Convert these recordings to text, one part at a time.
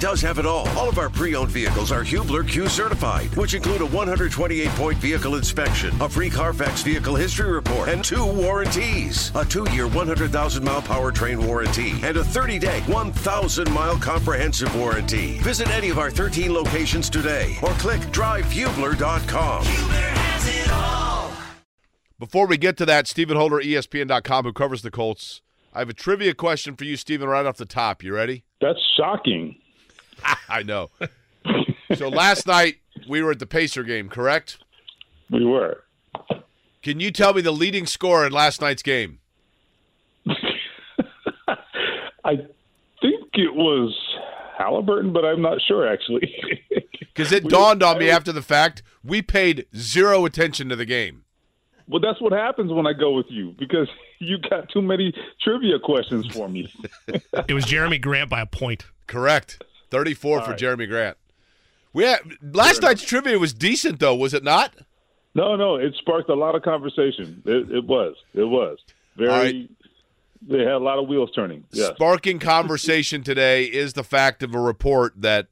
does have it all. All of our pre-owned vehicles are Hubler Q certified, which include a 128-point vehicle inspection, a free Carfax vehicle history report, and two warranties. A two-year 100,000-mile powertrain warranty and a 30-day 1,000-mile comprehensive warranty. Visit any of our 13 locations today or click drivehubler.com. Hubler has it all. Before we get to that, Stephen Holder, ESPN.com, who covers the Colts. I have a trivia question for you, Stephen, right off the top. You ready? That's shocking. I know. so last night we were at the Pacer game, correct? We were. Can you tell me the leading score in last night's game? I think it was Halliburton, but I'm not sure actually. Because it We- dawned on me after the fact, we paid zero attention to the game. well, that's what happens when I go with you because you got too many trivia questions for me. It was Jerami Grant by a point. Correct. 34 for right. Jerami Grant. We had, last night's trivia was decent, though, was it not? no, no, it sparked a lot of conversation. It, it was. It was very. All right. They had a lot of wheels turning. Yes. Sparking conversation today is the fact of a report that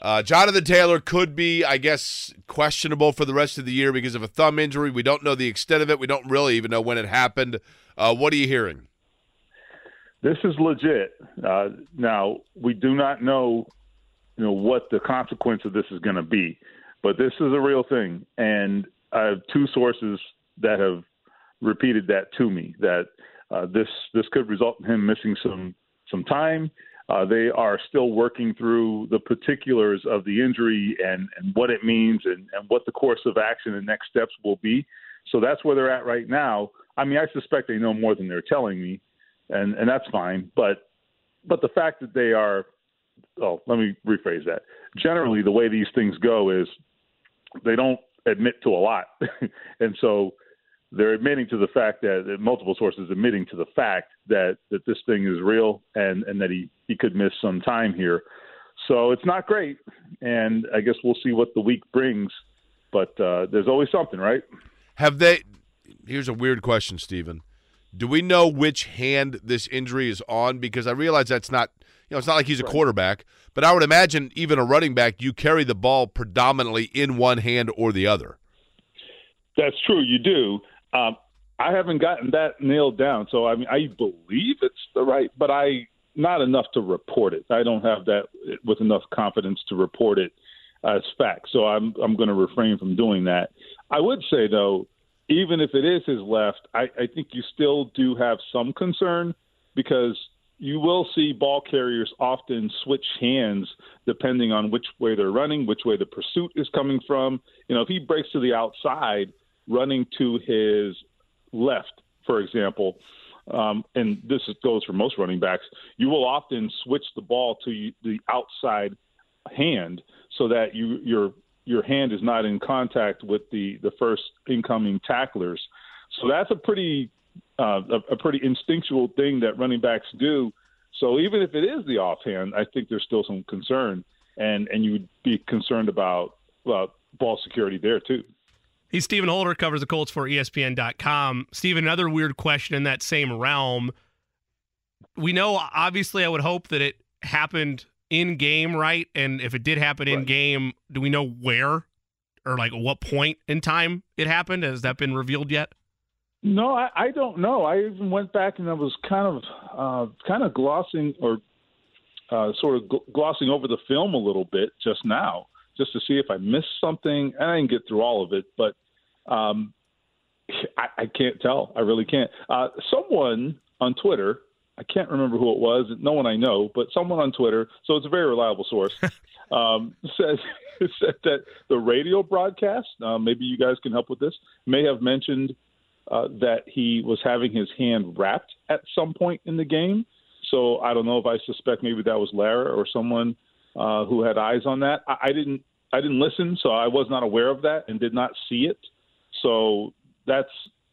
uh, Jonathan Taylor could be, I guess, questionable for the rest of the year because of a thumb injury. We don't know the extent of it. We don't really even know when it happened. Uh, what are you hearing? This is legit. Uh, now we do not know, you know, what the consequence of this is going to be, but this is a real thing, and I have two sources that have repeated that to me that uh, this this could result in him missing some some time. Uh, they are still working through the particulars of the injury and, and what it means and, and what the course of action and next steps will be. So that's where they're at right now. I mean, I suspect they know more than they're telling me, and and that's fine. But but the fact that they are, oh, let me rephrase that. Generally, the way these things go is they don't admit to a lot, and so they're admitting to the fact that, multiple sources admitting to the fact that that this thing is real and and that he he could miss some time here. So it's not great, and I guess we'll see what the week brings. But uh, there's always something, right? Have they? Here's a weird question, Stephen. Do we know which hand this injury is on? Because I realize that's not, you know, it's not like he's a quarterback, but I would imagine even a running back, you carry the ball predominantly in one hand or the other. That's true. You do. Um, I haven't gotten that nailed down, so I mean, I believe it's the right, but I not enough to report it. I don't have that with enough confidence to report it as fact. So I'm I'm going to refrain from doing that. I would say though, even if it is his left, I, I think you still do have some concern because you will see ball carriers often switch hands depending on which way they're running, which way the pursuit is coming from. You know, if he breaks to the outside, running to his left, for example, um, and this goes for most running backs, you will often switch the ball to the outside hand so that you your your hand is not in contact with the the first incoming tacklers. So that's a pretty uh, a, a pretty instinctual thing that running backs do. So even if it is the offhand, I think there's still some concern, and and you would be concerned about uh, ball security there too. He's Stephen Holder, covers the Colts for ESPN.com. Stephen, another weird question in that same realm. We know, obviously, I would hope that it happened in game, right? And if it did happen in game, do we know where or like what point in time it happened? Has that been revealed yet? No, I, I don't know. I even went back and I was kind of uh, kind of glossing or uh, sort of gl- glossing over the film a little bit just now, just to see if I missed something. And I didn't get through all of it, but um, I, I can't tell. I really can't. Uh, someone on Twitter, I can't remember who it was. No one I know, but someone on Twitter. So it's a very reliable source. um, says said that the radio broadcast. Uh, maybe you guys can help with this. May have mentioned uh, that he was having his hand wrapped at some point in the game. So I don't know if I suspect maybe that was Lara or someone uh, who had eyes on that. I, I didn't. I didn't listen, so I was not aware of that and did not see it. So that's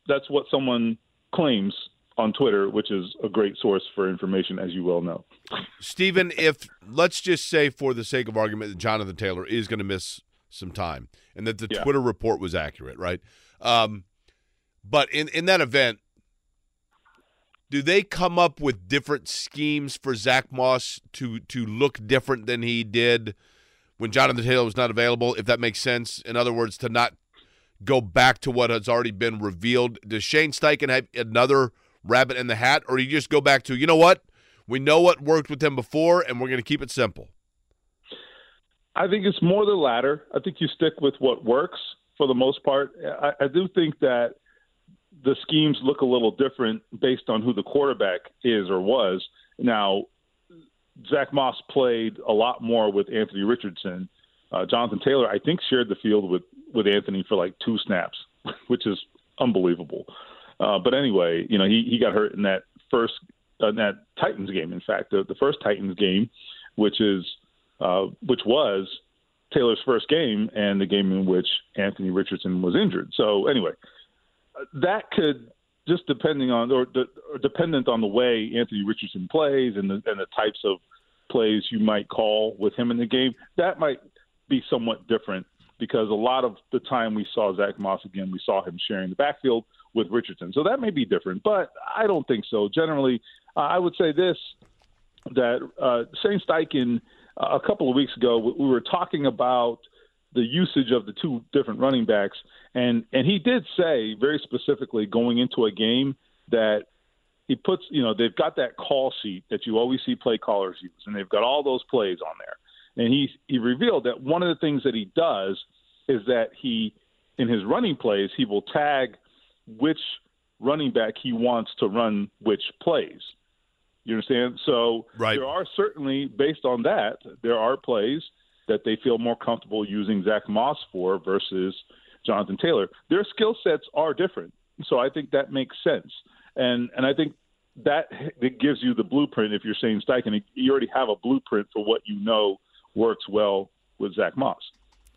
that's what someone claims on Twitter, which is a great source for information, as you well know. Stephen, if let's just say for the sake of argument that Jonathan Taylor is going to miss some time and that the Yeah. Twitter report was accurate, right? Um, but in, in that event, do they come up with different schemes for Zach Moss to to look different than he did when Jonathan Taylor was not available? If that makes sense. In other words, to not go back to what has already been revealed. Does Shane Steichen have another rabbit in the hat, or you just go back to you know what we know what worked with him before, and we're going to keep it simple? I think it's more the latter. I think you stick with what works for the most part. I, I do think that the schemes look a little different based on who the quarterback is or was. Now, Zach Moss played a lot more with Anthony Richardson. Uh, Jonathan Taylor, I think, shared the field with with Anthony for like two snaps, which is unbelievable. Uh, but anyway, you know, he he got hurt in that first uh, in that Titans game. In fact, the, the first Titans game, which is uh, which was Taylor's first game and the game in which Anthony Richardson was injured. So anyway, that could just depending on or, or dependent on the way Anthony Richardson plays and the and the types of plays you might call with him in the game, that might be somewhat different because a lot of the time we saw Zach Moss again, we saw him sharing the backfield with Richardson. So that may be different, but I don't think so. Generally, uh, I would say this that uh, Shane Steichen uh, a couple of weeks ago we were talking about the usage of the two different running backs, and and he did say very specifically going into a game that he puts you know they've got that call sheet that you always see play callers use, and they've got all those plays on there, and he he revealed that one of the things that he does is that he in his running plays he will tag which running back he wants to run which plays. You understand? So right. there are certainly, based on that, there are plays that they feel more comfortable using Zach Moss for versus Jonathan Taylor. Their skill sets are different, so I think that makes sense. And and I think that it gives you the blueprint. If you're saying Steichen, you already have a blueprint for what you know works well with Zach Moss.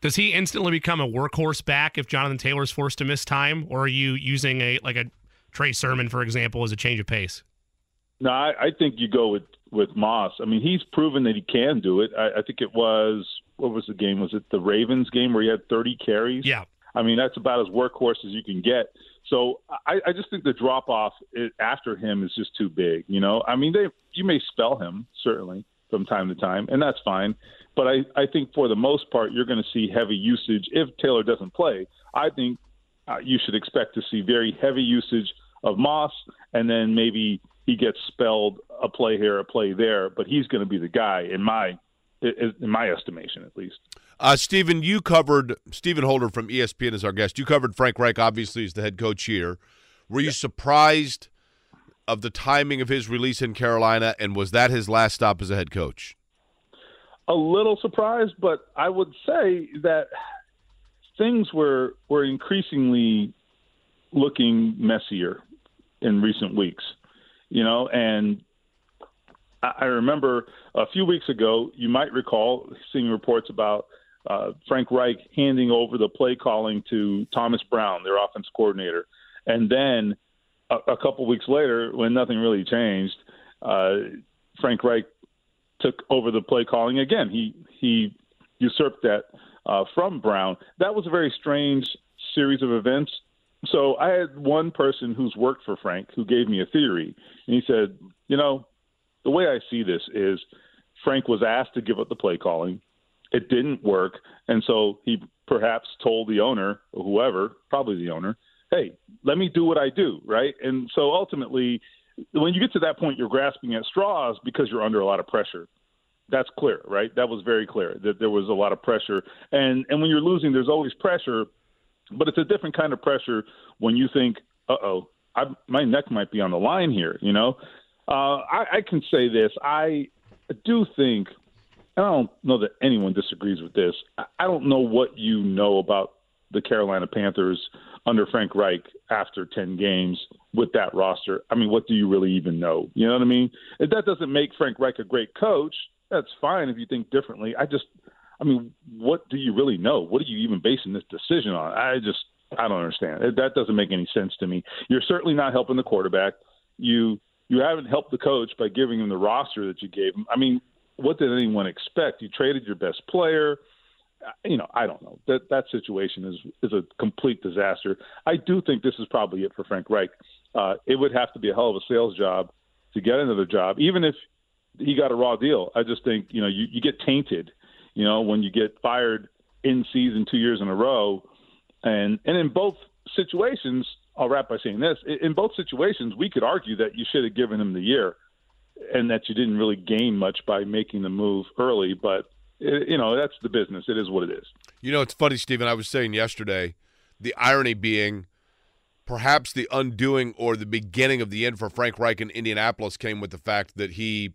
Does he instantly become a workhorse back if Jonathan Taylor's forced to miss time, or are you using a like a Trey Sermon, for example, as a change of pace? No, I, I think you go with with Moss. I mean, he's proven that he can do it. I, I think it was what was the game? Was it the Ravens game where he had 30 carries? Yeah. I mean, that's about as workhorse as you can get. So I, I just think the drop off after him is just too big. You know, I mean, they you may spell him certainly from time to time, and that's fine. But I, I think for the most part, you're going to see heavy usage if Taylor doesn't play. I think uh, you should expect to see very heavy usage of Moss, and then maybe he gets spelled a play here, a play there, but he's going to be the guy in my in my estimation, at least. Uh, Stephen, you covered Stephen Holder from ESPN as our guest. You covered Frank Reich, obviously, as the head coach here. Were you yeah. surprised of the timing of his release in Carolina, and was that his last stop as a head coach? A little surprised, but I would say that things were were increasingly looking messier in recent weeks you know, and I remember a few weeks ago, you might recall seeing reports about uh, Frank Reich handing over the play calling to Thomas Brown, their offense coordinator. And then a, a couple weeks later, when nothing really changed, uh, Frank Reich took over the play calling again. He he usurped that uh, from Brown. That was a very strange series of events. So I had one person who's worked for Frank who gave me a theory, and he said, you know, the way I see this is Frank was asked to give up the play calling. It didn't work, and so he perhaps told the owner or whoever, probably the owner, hey, let me do what I do, right? And so ultimately, when you get to that point, you're grasping at straws because you're under a lot of pressure. That's clear, right? That was very clear that there was a lot of pressure, and and when you're losing, there's always pressure but it's a different kind of pressure when you think, "Uh oh, my neck might be on the line here." You know, uh, I, I can say this: I do think, and I don't know that anyone disagrees with this. I, I don't know what you know about the Carolina Panthers under Frank Reich after 10 games with that roster. I mean, what do you really even know? You know what I mean? If that doesn't make Frank Reich a great coach, that's fine if you think differently. I just I mean, what do you really know? What are you even basing this decision on? I just I don't understand. That doesn't make any sense to me. You're certainly not helping the quarterback. You you haven't helped the coach by giving him the roster that you gave him. I mean, what did anyone expect? You traded your best player. You know, I don't know. That that situation is is a complete disaster. I do think this is probably it for Frank Reich. uh, it would have to be a hell of a sales job to get another job, even if he got a raw deal. I just think you know you, you get tainted, you know, when you get fired in season two years in a row, and and in both situations, I'll wrap by saying this: in both situations, we could argue that you should have given him the year, and that you didn't really gain much by making the move early. But it, you know, that's the business. It is what it is. You know, it's funny, Stephen. I was saying yesterday, the irony being perhaps the undoing or the beginning of the end for Frank Reich in Indianapolis came with the fact that he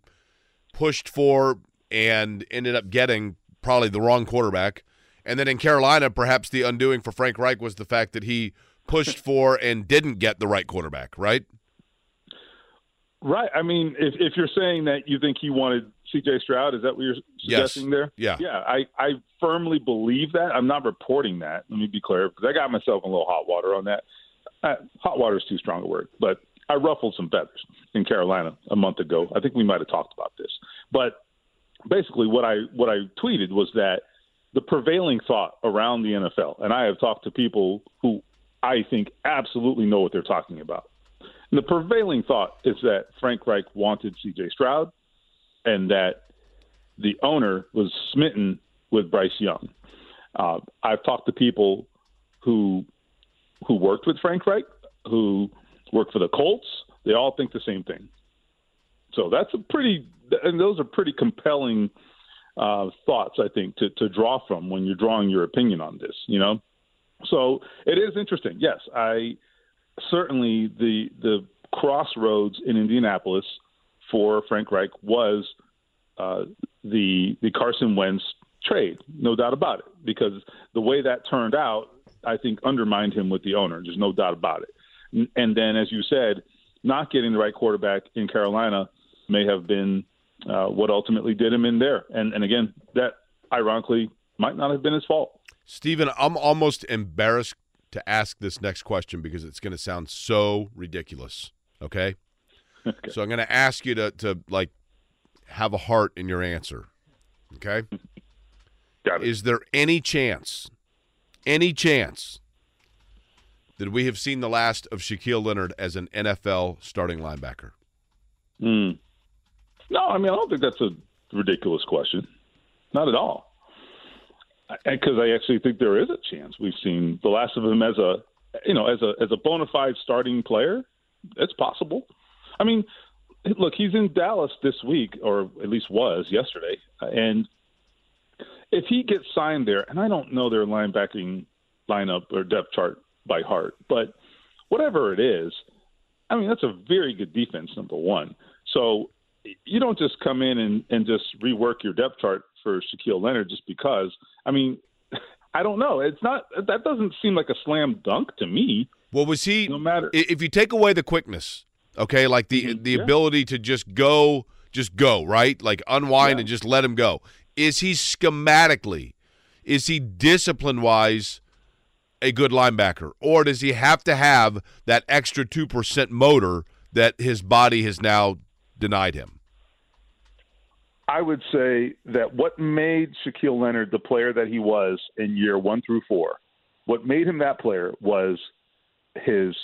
pushed for and ended up getting probably the wrong quarterback. And then in Carolina, perhaps the undoing for Frank Reich was the fact that he pushed for and didn't get the right quarterback, right? Right. I mean, if, if you're saying that you think he wanted C.J. Stroud, is that what you're suggesting yes. there? Yeah. Yeah. I, I firmly believe that. I'm not reporting that. Let me be clear because I got myself in a little hot water on that. Uh, hot water is too strong a word, but I ruffled some feathers in Carolina a month ago. I think we might have talked about this, but basically what I what I tweeted was that the prevailing thought around the NFL, and I have talked to people who I think absolutely know what they're talking about. And the prevailing thought is that Frank Reich wanted C.J. Stroud, and that the owner was smitten with Bryce Young. Uh, I've talked to people who who worked with Frank Reich, who worked for the Colts. They all think the same thing. So that's a pretty, and those are pretty compelling uh, thoughts, I think, to, to draw from when you're drawing your opinion on this. You know, so it is interesting. Yes, I certainly the the crossroads in Indianapolis for Frank Reich was uh, the the Carson Wentz trade, no doubt about it, because the way that turned out, I think undermined him with the owner. There's no doubt about it. And then, as you said, not getting the right quarterback in Carolina may have been uh, what ultimately did him in there. And and again, that ironically might not have been his fault. Stephen, I'm almost embarrassed to ask this next question because it's going to sound so ridiculous. Okay. Okay. So I'm going to ask you to to like have a heart in your answer. Okay. Got it. Is there any chance, any chance that we have seen the last of Shaquille Leonard as an NFL starting linebacker? Hmm. No, I mean I don't think that's a ridiculous question. Not at all. Because I actually think there is a chance we've seen the last of him as a, you know, as a as a bona fide starting player. It's possible. I mean, look, he's in Dallas this week, or at least was yesterday, and if he gets signed there, and I don't know their linebacking lineup or depth chart by heart, but whatever it is, I mean that's a very good defense. Number one, so you don't just come in and, and just rework your depth chart for Shaquille Leonard just because. I mean, I don't know. It's not that doesn't seem like a slam dunk to me. Well, was he? No matter if you take away the quickness, okay, like the Mm-hmm. the Yeah. ability to just go, just go, right, like unwind Yeah. and just let him go. Is he schematically? Is he discipline wise? A good linebacker, or does he have to have that extra two percent motor that his body has now denied him? I would say that what made Shaquille Leonard the player that he was in year one through four, what made him that player was his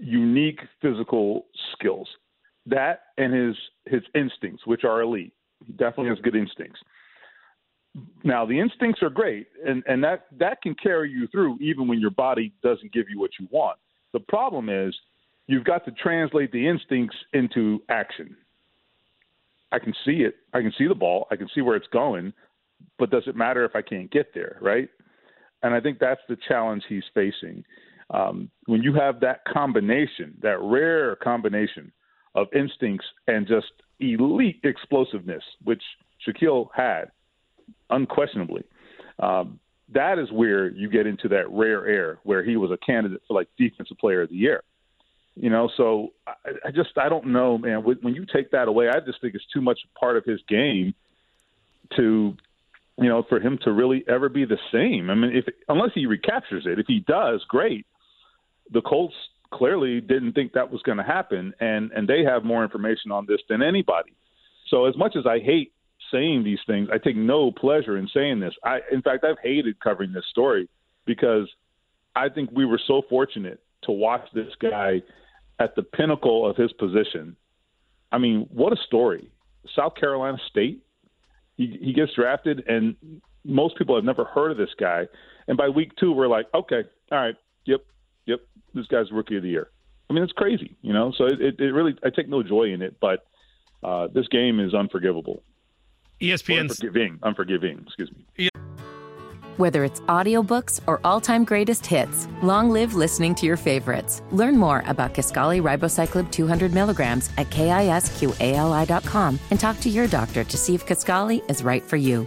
unique physical skills. That and his his instincts, which are elite. He definitely has good instincts. Now the instincts are great, and, and that, that can carry you through even when your body doesn't give you what you want. The problem is you've got to translate the instincts into action. I can see it. I can see the ball. I can see where it's going, but does it matter if I can't get there, right? And I think that's the challenge he's facing. Um, when you have that combination, that rare combination of instincts and just elite explosiveness, which Shaquille had, unquestionably, um, that is where you get into that rare air where he was a candidate for like defensive player of the year. You know, so I, I just I don't know, man. When you take that away, I just think it's too much part of his game to, you know, for him to really ever be the same. I mean, if unless he recaptures it, if he does, great. The Colts clearly didn't think that was going to happen, and and they have more information on this than anybody. So as much as I hate saying these things, I take no pleasure in saying this. I, in fact, I've hated covering this story because I think we were so fortunate to watch this guy at the pinnacle of his position. I mean, what a story! South Carolina State. He, he gets drafted, and most people have never heard of this guy. And by week two, we're like, okay, all right, yep, yep, this guy's rookie of the year. I mean, it's crazy, you know. So it, it really, I take no joy in it, but uh, this game is unforgivable. ESPN's unforgiving, unforgiving. Excuse me. Whether it's audiobooks or all-time greatest hits, long live listening to your favorites. Learn more about Kisqali Ribociclib 200 milligrams at kisqali.com and talk to your doctor to see if Kisqali is right for you.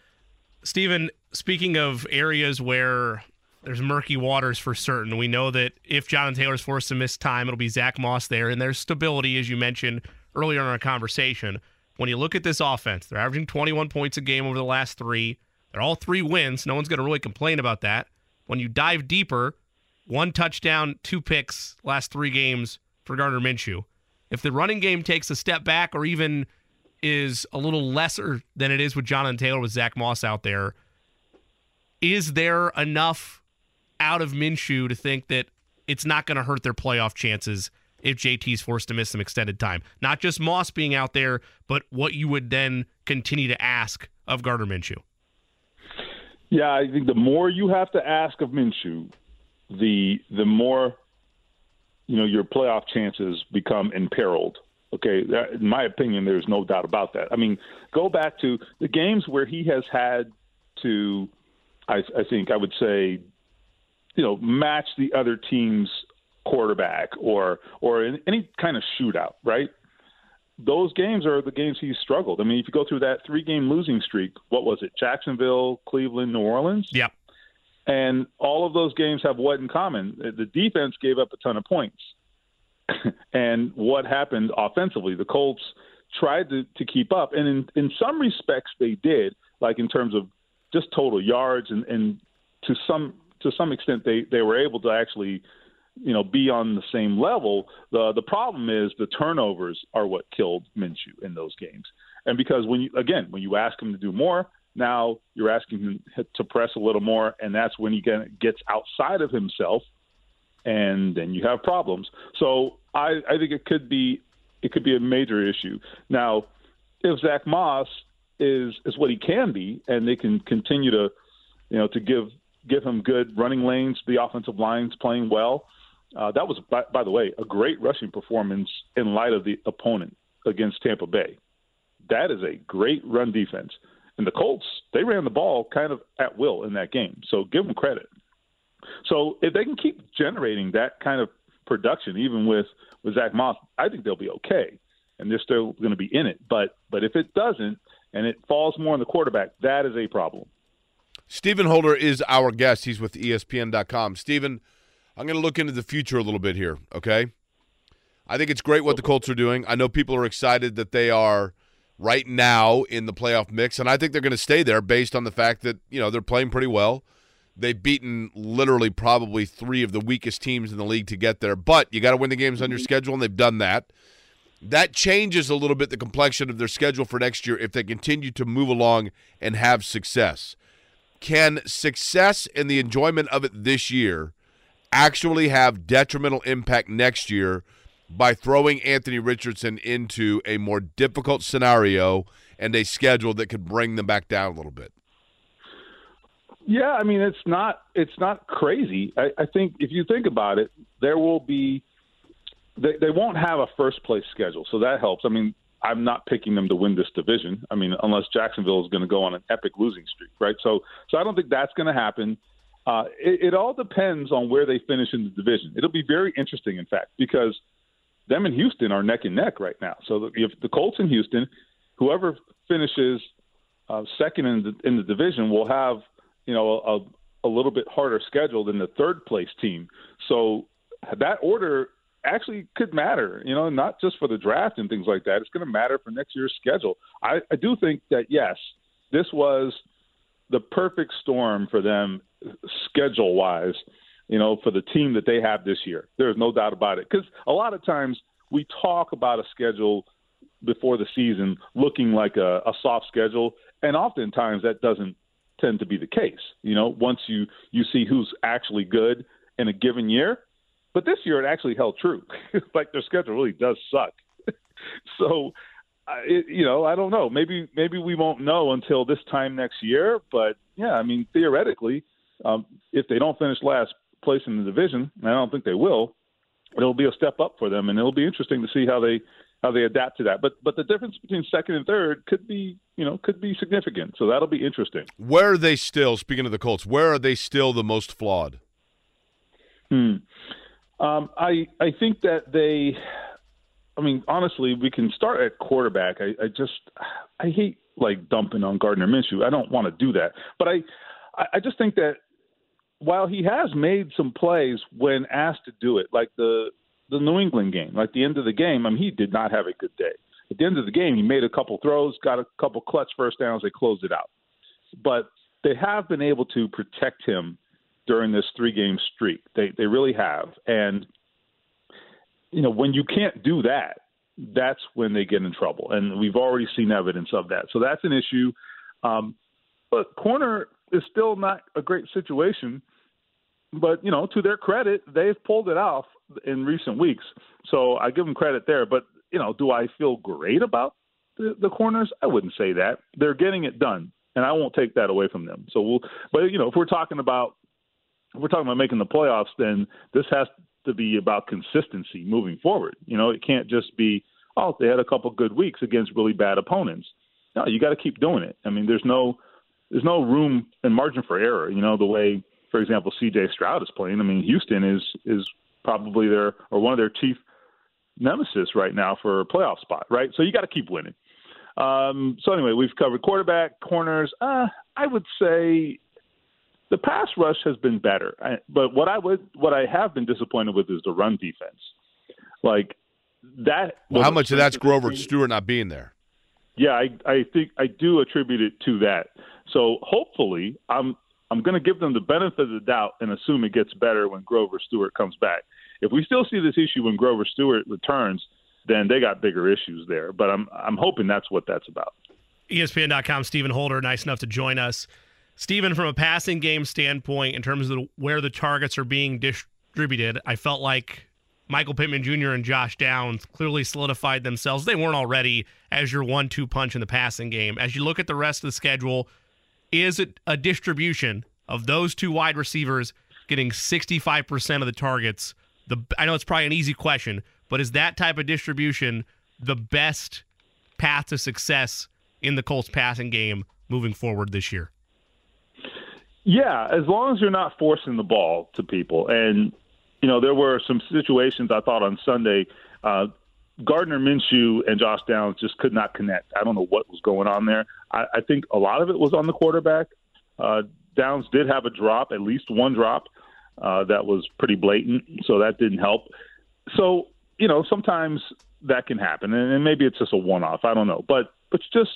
Stephen, speaking of areas where there's murky waters for certain, we know that if Jonathan Taylor's forced to miss time, it'll be Zach Moss there, and there's stability, as you mentioned earlier in our conversation. When you look at this offense, they're averaging 21 points a game over the last three. They're all three wins. No one's going to really complain about that. When you dive deeper, one touchdown, two picks, last three games for Gardner Minshew. If the running game takes a step back or even is a little lesser than it is with Jonathan Taylor with Zach Moss out there. Is there enough out of Minshew to think that it's not going to hurt their playoff chances if JT's forced to miss some extended time? Not just Moss being out there, but what you would then continue to ask of Gardner Minshew. Yeah, I think the more you have to ask of Minshew, the the more you know your playoff chances become imperiled. Okay, in my opinion, there's no doubt about that. I mean, go back to the games where he has had to, I, I think I would say, you know, match the other team's quarterback or or any kind of shootout, right? Those games are the games he's struggled. I mean, if you go through that three game losing streak, what was it? Jacksonville, Cleveland, New Orleans? Yep. And all of those games have what in common? The defense gave up a ton of points. and what happened offensively. The Colts tried to, to keep up, and in, in some respects they did, like in terms of just total yards, and, and to some to some extent they, they were able to actually, you know, be on the same level. The the problem is the turnovers are what killed Minshew in those games, and because when you again when you ask him to do more, now you're asking him to press a little more, and that's when he gets outside of himself and then you have problems. So I, I think it could be it could be a major issue. Now, if Zach Moss is is what he can be, and they can continue to, you know, to give give him good running lanes, the offensive line's playing well. Uh, that was, by, by the way, a great rushing performance in light of the opponent against Tampa Bay. That is a great run defense. And the Colts, they ran the ball kind of at will in that game. So give them credit. So if they can keep generating that kind of production, even with with Zach Moss, I think they'll be okay, and they're still going to be in it. But but if it doesn't, and it falls more on the quarterback, that is a problem. Stephen Holder is our guest. He's with ESPN.com. Stephen, I'm going to look into the future a little bit here. Okay, I think it's great what the Colts are doing. I know people are excited that they are right now in the playoff mix, and I think they're going to stay there based on the fact that you know they're playing pretty well. They've beaten literally probably three of the weakest teams in the league to get there, but you got to win the games on your mm-hmm. schedule, and they've done that. That changes a little bit the complexion of their schedule for next year if they continue to move along and have success. Can success and the enjoyment of it this year actually have detrimental impact next year by throwing Anthony Richardson into a more difficult scenario and a schedule that could bring them back down a little bit? Yeah, I mean it's not it's not crazy. I, I think if you think about it, there will be they, they won't have a first place schedule, so that helps. I mean, I'm not picking them to win this division. I mean, unless Jacksonville is going to go on an epic losing streak, right? So, so I don't think that's going to happen. Uh, it, it all depends on where they finish in the division. It'll be very interesting, in fact, because them and Houston are neck and neck right now. So if the Colts and Houston, whoever finishes uh, second in the in the division will have you know, a, a little bit harder schedule than the third place team. So that order actually could matter. You know, not just for the draft and things like that. It's going to matter for next year's schedule. I, I do think that yes, this was the perfect storm for them schedule wise. You know, for the team that they have this year, there's no doubt about it. Because a lot of times we talk about a schedule before the season looking like a, a soft schedule, and oftentimes that doesn't tend to be the case. You know, once you you see who's actually good in a given year, but this year it actually held true. like their schedule really does suck. so, it, you know, I don't know. Maybe maybe we won't know until this time next year. But yeah, I mean, theoretically, um, if they don't finish last place in the division, and I don't think they will, it'll be a step up for them, and it'll be interesting to see how they how they adapt to that. But but the difference between second and third could be you know could be significant. So that'll be interesting. Where are they still? Speaking of the Colts, where are they still the most flawed? Hmm. Um, I I think that they. I mean, honestly, we can start at quarterback. I, I just I hate like dumping on Gardner Minshew. I don't want to do that, but I I just think that while he has made some plays when asked to do it, like the the New England game, like the end of the game, I mean, he did not have a good day. At the end of the game, he made a couple throws, got a couple clutch first downs, they closed it out. But they have been able to protect him during this three game streak. They they really have. And you know, when you can't do that, that's when they get in trouble. And we've already seen evidence of that. So that's an issue. Um, but corner is still not a great situation. But you know, to their credit, they've pulled it off in recent weeks. So I give them credit there. But you know, do I feel great about the, the corners? I wouldn't say that. They're getting it done, and I won't take that away from them. So we'll. But you know, if we're talking about if we're talking about making the playoffs, then this has to be about consistency moving forward. You know, it can't just be oh they had a couple good weeks against really bad opponents. No, you got to keep doing it. I mean, there's no there's no room and margin for error. You know, the way, for example, C.J. Stroud is playing. I mean, Houston is is probably their or one of their chief nemesis right now for a playoff spot. Right, so you got to keep winning. Um, so anyway, we've covered quarterback, corners. Uh, I would say the pass rush has been better, I, but what I would what I have been disappointed with is the run defense. Like that. Well, how much of that's Grover Stewart not being there? Yeah, I, I think I do attribute it to that. So hopefully, I'm I'm going to give them the benefit of the doubt and assume it gets better when Grover Stewart comes back. If we still see this issue when Grover Stewart returns, then they got bigger issues there. But I'm I'm hoping that's what that's about. ESPN.com, Stephen Holder, nice enough to join us. Stephen, from a passing game standpoint, in terms of where the targets are being distributed, I felt like Michael Pittman Jr. and Josh Downs clearly solidified themselves. They weren't already as your one two punch in the passing game. As you look at the rest of the schedule, is it a distribution of those two wide receivers getting 65% of the targets? The I know it's probably an easy question, but is that type of distribution the best path to success in the Colts passing game moving forward this year? Yeah, as long as you're not forcing the ball to people. And, you know, there were some situations I thought on Sunday. Uh, Gardner Minshew and Josh Downs just could not connect. I don't know what was going on there. I, I think a lot of it was on the quarterback. Uh, Downs did have a drop, at least one drop uh, that was pretty blatant, so that didn't help. So, you know, sometimes that can happen, and, and maybe it's just a one-off. I don't know, but but just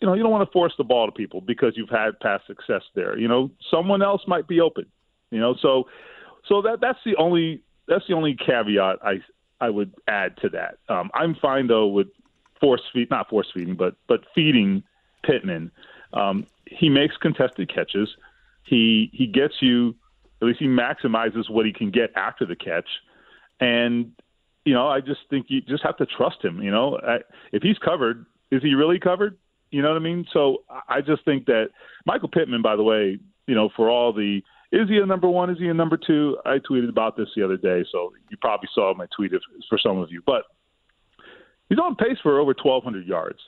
you know, you don't want to force the ball to people because you've had past success there. You know, someone else might be open. You know, so so that that's the only that's the only caveat I I would add to that. Um, I'm fine though with force feed, not force feeding, but but feeding Pittman. Um, he makes contested catches. He he gets you at least he maximizes what he can get after the catch, and you know I just think you just have to trust him. You know, I, if he's covered, is he really covered? You know what I mean? So I just think that Michael Pittman, by the way, you know, for all the is he a number one? Is he a number two? I tweeted about this the other day, so you probably saw my tweet if, for some of you. But he's on pace for over 1,200 yards.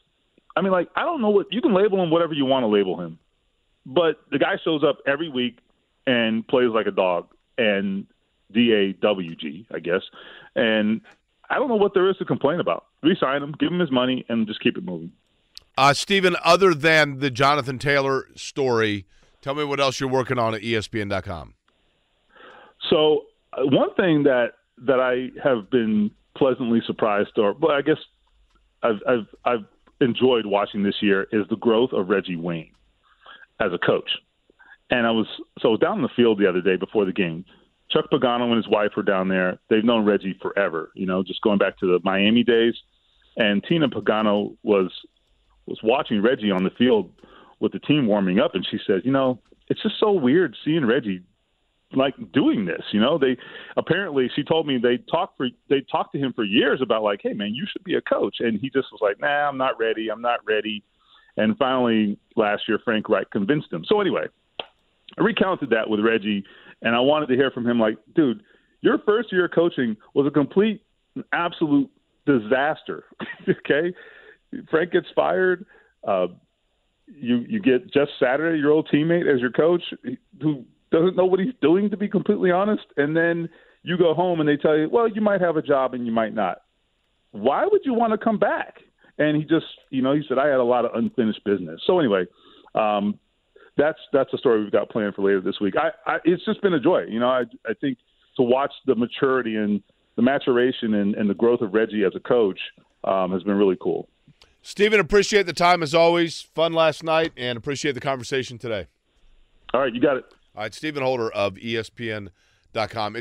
I mean, like, I don't know what you can label him whatever you want to label him, but the guy shows up every week and plays like a dog and D A W G, I guess. And I don't know what there is to complain about. Resign him, give him his money, and just keep it moving. Uh, Stephen, other than the Jonathan Taylor story, tell me what else you're working on at ESPN.com. So, uh, one thing that that I have been pleasantly surprised, or well, I guess I've I've, I've enjoyed watching this year is the growth of Reggie Wayne as a coach. And I was so I was down in the field the other day before the game. Chuck Pagano and his wife were down there. They've known Reggie forever, you know, just going back to the Miami days. And Tina Pagano was was watching Reggie on the field with the team warming up, and she says, "You know, it's just so weird seeing Reggie like doing this. You know, they apparently she told me they talked for they talked to him for years about like, hey man, you should be a coach, and he just was like, nah, I'm not ready, I'm not ready. And finally, last year, Frank Reich convinced him. So anyway, I recounted that with Reggie, and I wanted to hear from him like, dude, your first year of coaching was a complete, absolute disaster. okay, Frank gets fired. Uh, you you get Jeff Saturday, your old teammate, as your coach, who doesn't know what he's doing, to be completely honest. And then you go home and they tell you, well, you might have a job and you might not. Why would you want to come back? And he just, you know, he said I had a lot of unfinished business. So anyway, um, that's that's the story we've got planned for later this week. I, I it's just been a joy. You know, I I think to watch the maturity and the maturation and, and the growth of Reggie as a coach um, has been really cool. Stephen, appreciate the time as always. Fun last night, and appreciate the conversation today. All right, you got it. All right, Stephen Holder of ESPN.com.